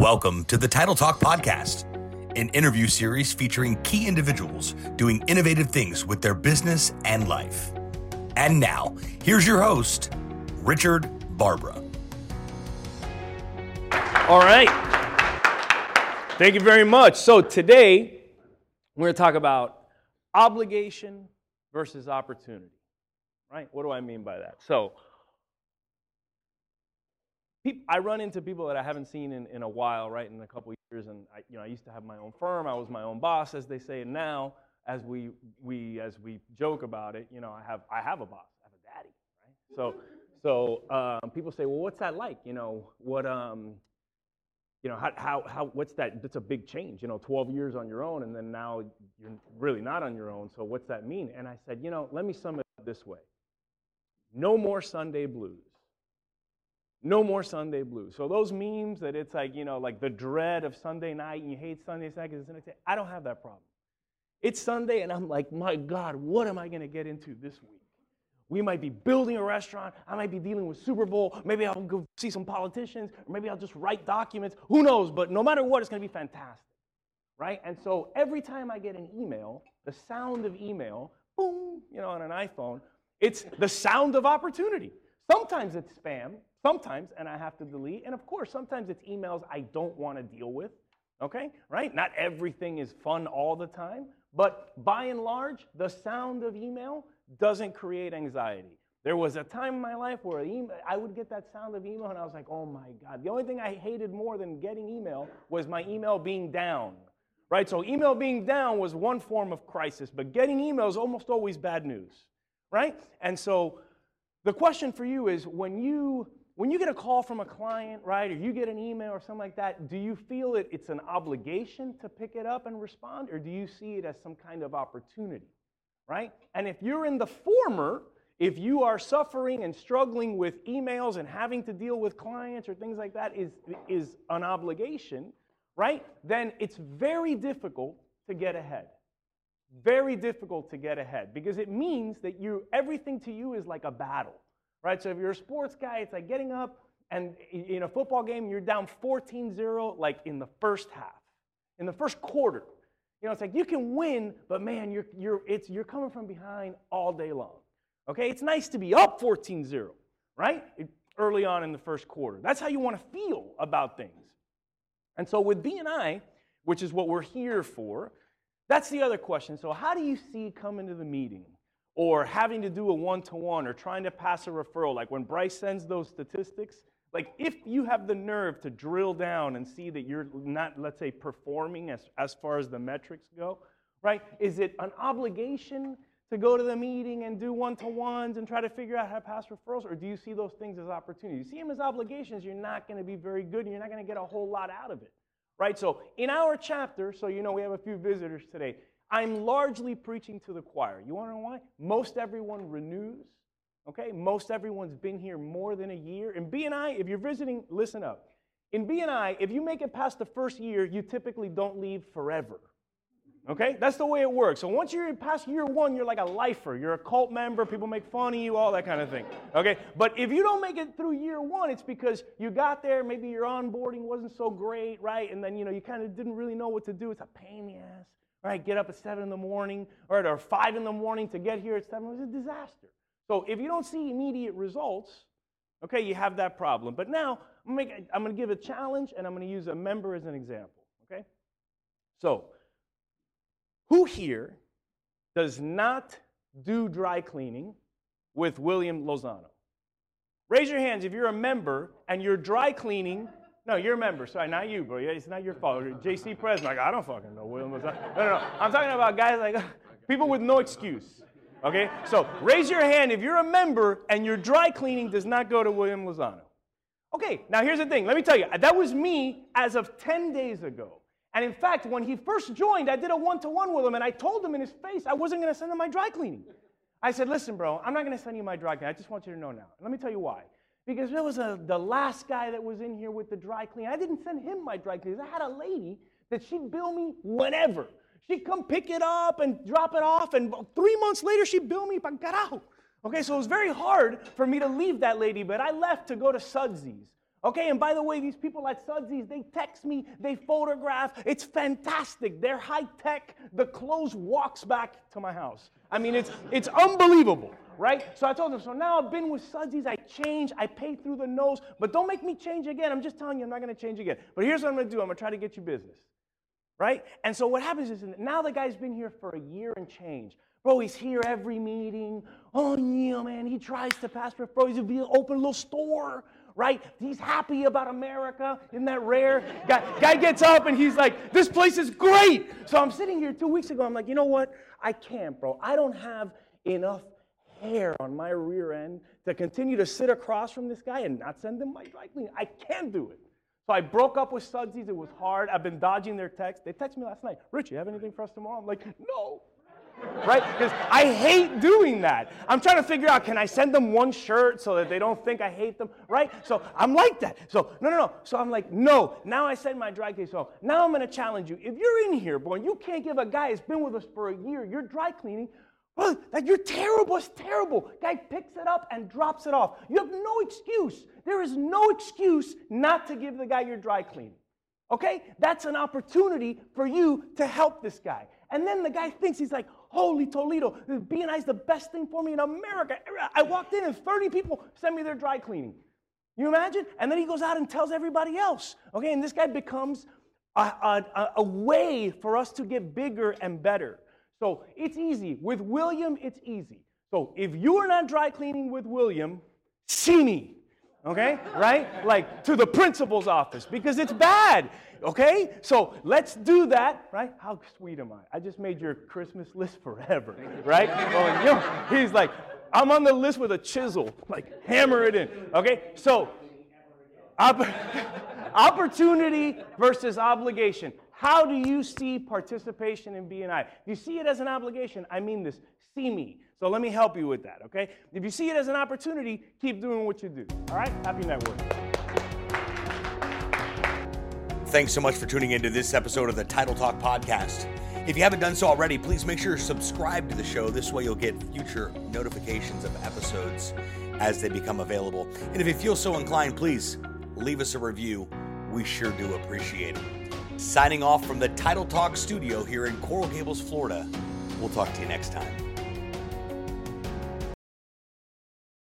Welcome to the Title Talk Podcast, an interview series featuring key individuals doing innovative things with their business and life. And now, here's your host, Richard Barbara. All right. Thank you very much. So, today, we're going to talk about obligation versus opportunity. Right? What do I mean by that? So, I run into people that I haven't seen in, in a while, right, in a couple years. And I, you know, I used to have my own firm. I was my own boss, as they say. And now, as we, we, as we joke about it, you know, I have, I have a boss. I have a daddy, right? So, so um, people say, well, what's that like? You know, what, um, you know, how, how, how, what's that? That's a big change. You know, 12 years on your own, and then now you're really not on your own. So what's that mean? And I said, you know, let me sum it up this way. No more Sunday blues. No more Sunday blues. So those memes that it's like, you know, like the dread of Sunday night and you hate Sunday night because it's the I don't have that problem. It's Sunday and I'm like, my God, what am I going to get into this week? We might be building a restaurant. I might be dealing with Super Bowl. Maybe I'll go see some politicians, or maybe I'll just write documents. Who knows? But no matter what, it's going to be fantastic. Right? And so every time I get an email, the sound of email, boom, you know, on an iPhone, it's the sound of opportunity. Sometimes it's spam, Sometimes, and I have to delete. And of course, sometimes it's emails I don't want to deal with. Okay? Right? Not everything is fun all the time. But by and large, the sound of email doesn't create anxiety. There was a time in my life where email, I would get that sound of email and I was like, oh my God. The only thing I hated more than getting email was my email being down. Right? So email being down was one form of crisis, but getting email is almost always bad news. Right? And so the question for you is when you when you get a call from a client, right, or you get an email or something like that, do you feel it, it's an obligation to pick it up and respond, or do you see it as some kind of opportunity, right? And if you're in the former, if you are suffering and struggling with emails and having to deal with clients or things like that is, is an obligation, right? Then it's very difficult to get ahead. Very difficult to get ahead because it means that you everything to you is like a battle right? So if you're a sports guy, it's like getting up and in a football game, you're down 14 0, like in the first half, in the first quarter. You know, it's like you can win, but man, you're, you're, it's, you're coming from behind all day long. Okay? It's nice to be up 14 0, right? Early on in the first quarter. That's how you want to feel about things. And so with BNI, which is what we're here for, that's the other question. So, how do you see coming to the meeting? or having to do a one to one or trying to pass a referral, like when Bryce sends those statistics, like if you have the nerve to drill down and see that you're not, let's say, performing as, as far as the metrics go, right? Is it an obligation to go to the meeting and do one to ones and try to figure out how to pass referrals? Or do you see those things as opportunities? You see them as obligations, you're not going to be very good and you're not going to get a whole lot out of it, right? So in our chapter, so you know we have a few visitors today, I'm largely preaching to the choir. You want to know why? Most everyone renews. Okay, most everyone's been here more than a year. In BNI, if you're visiting, listen up. In BNI, if you make it past the first year, you typically don't leave forever. Okay? That's the way it works. So once you're past year one, you're like a lifer. You're a cult member. People make fun of you, all that kind of thing. Okay? But if you don't make it through year one, it's because you got there, maybe your onboarding wasn't so great, right? And then, you know, you kind of didn't really know what to do. It's a pain in the ass right? Get up at 7 in the morning or at 5 in the morning to get here at 7 was a disaster. So if you don't see immediate results, okay, you have that problem. But now I'm going to give a challenge and I'm going to use a member as an example, okay? So, who here does not do dry cleaning with William Lozano? Raise your hands if you're a member and you're dry cleaning no, you're a member. Sorry, not you, bro. It's not your fault. J.C. Presman, like, I don't fucking know William Lozano. No, no, no. I'm talking about guys like people with no excuse. Okay? So raise your hand if you're a member and your dry cleaning does not go to William Lozano. Okay, now here's the thing. Let me tell you, that was me as of 10 days ago. And in fact, when he first joined, I did a one to one with him, and I told him in his face I wasn't going to send him my dry cleaning. I said, Listen, bro, I'm not going to send you my dry cleaning. I just want you to know now. let me tell you why. Because there was a, the last guy that was in here with the dry clean. I didn't send him my dry cleaners. I had a lady that she'd bill me whenever. She'd come pick it up and drop it off, and three months later, she'd bill me para Okay, so it was very hard for me to leave that lady, but I left to go to Sudsies. Okay, and by the way, these people at Sudsies, they text me, they photograph. It's fantastic. They're high tech. The clothes walks back to my house. I mean, it's, it's unbelievable, right? So I told them, so now I've been with Sudsies, I change, I pay through the nose, but don't make me change again. I'm just telling you, I'm not gonna change again. But here's what I'm gonna do I'm gonna try to get you business, right? And so what happens is now the guy's been here for a year and change. Bro, he's here every meeting. Oh, yeah, man, he tries to pass for bro. He's gonna open a little store right? He's happy about America. Isn't that rare? Guy, guy gets up and he's like, this place is great. So I'm sitting here two weeks ago. I'm like, you know what? I can't, bro. I don't have enough hair on my rear end to continue to sit across from this guy and not send him my dry cleaning. I can't do it. So I broke up with Sudsies. It was hard. I've been dodging their texts. They texted me last night, Rich, you have anything for us tomorrow? I'm like, no right? Because I hate doing that. I'm trying to figure out can I send them one shirt so that they don't think I hate them, right? So I'm like that. So no, no, no. So I'm like, no. Now I send my dry case home. Now I'm going to challenge you. If you're in here, boy, you can't give a guy who's been with us for a year, you're dry cleaning. Well, that you're terrible. It's terrible. Guy picks it up and drops it off. You have no excuse. There is no excuse not to give the guy your dry cleaning. Okay? That's an opportunity for you to help this guy. And then the guy thinks he's like, holy Toledo, BNI is the best thing for me in America. I walked in and 30 people sent me their dry cleaning. You imagine? And then he goes out and tells everybody else. Okay, and this guy becomes a, a, a way for us to get bigger and better. So it's easy. With William, it's easy. So if you are not dry cleaning with William, see me okay? Right? Like to the principal's office because it's bad, okay? So let's do that, right? How sweet am I? I just made your Christmas list forever, right? oh, you know, he's like, I'm on the list with a chisel, like hammer it in, okay? So, opp- opportunity versus obligation. How do you see participation in BNI? If you see it as an obligation, I mean this, see me. So let me help you with that, okay? If you see it as an opportunity, keep doing what you do. All right? Happy networking. Thanks so much for tuning into this episode of the Title Talk podcast. If you haven't done so already, please make sure to subscribe to the show. This way, you'll get future notifications of episodes as they become available. And if you feel so inclined, please leave us a review. We sure do appreciate it. Signing off from the Title Talk studio here in Coral Gables, Florida. We'll talk to you next time.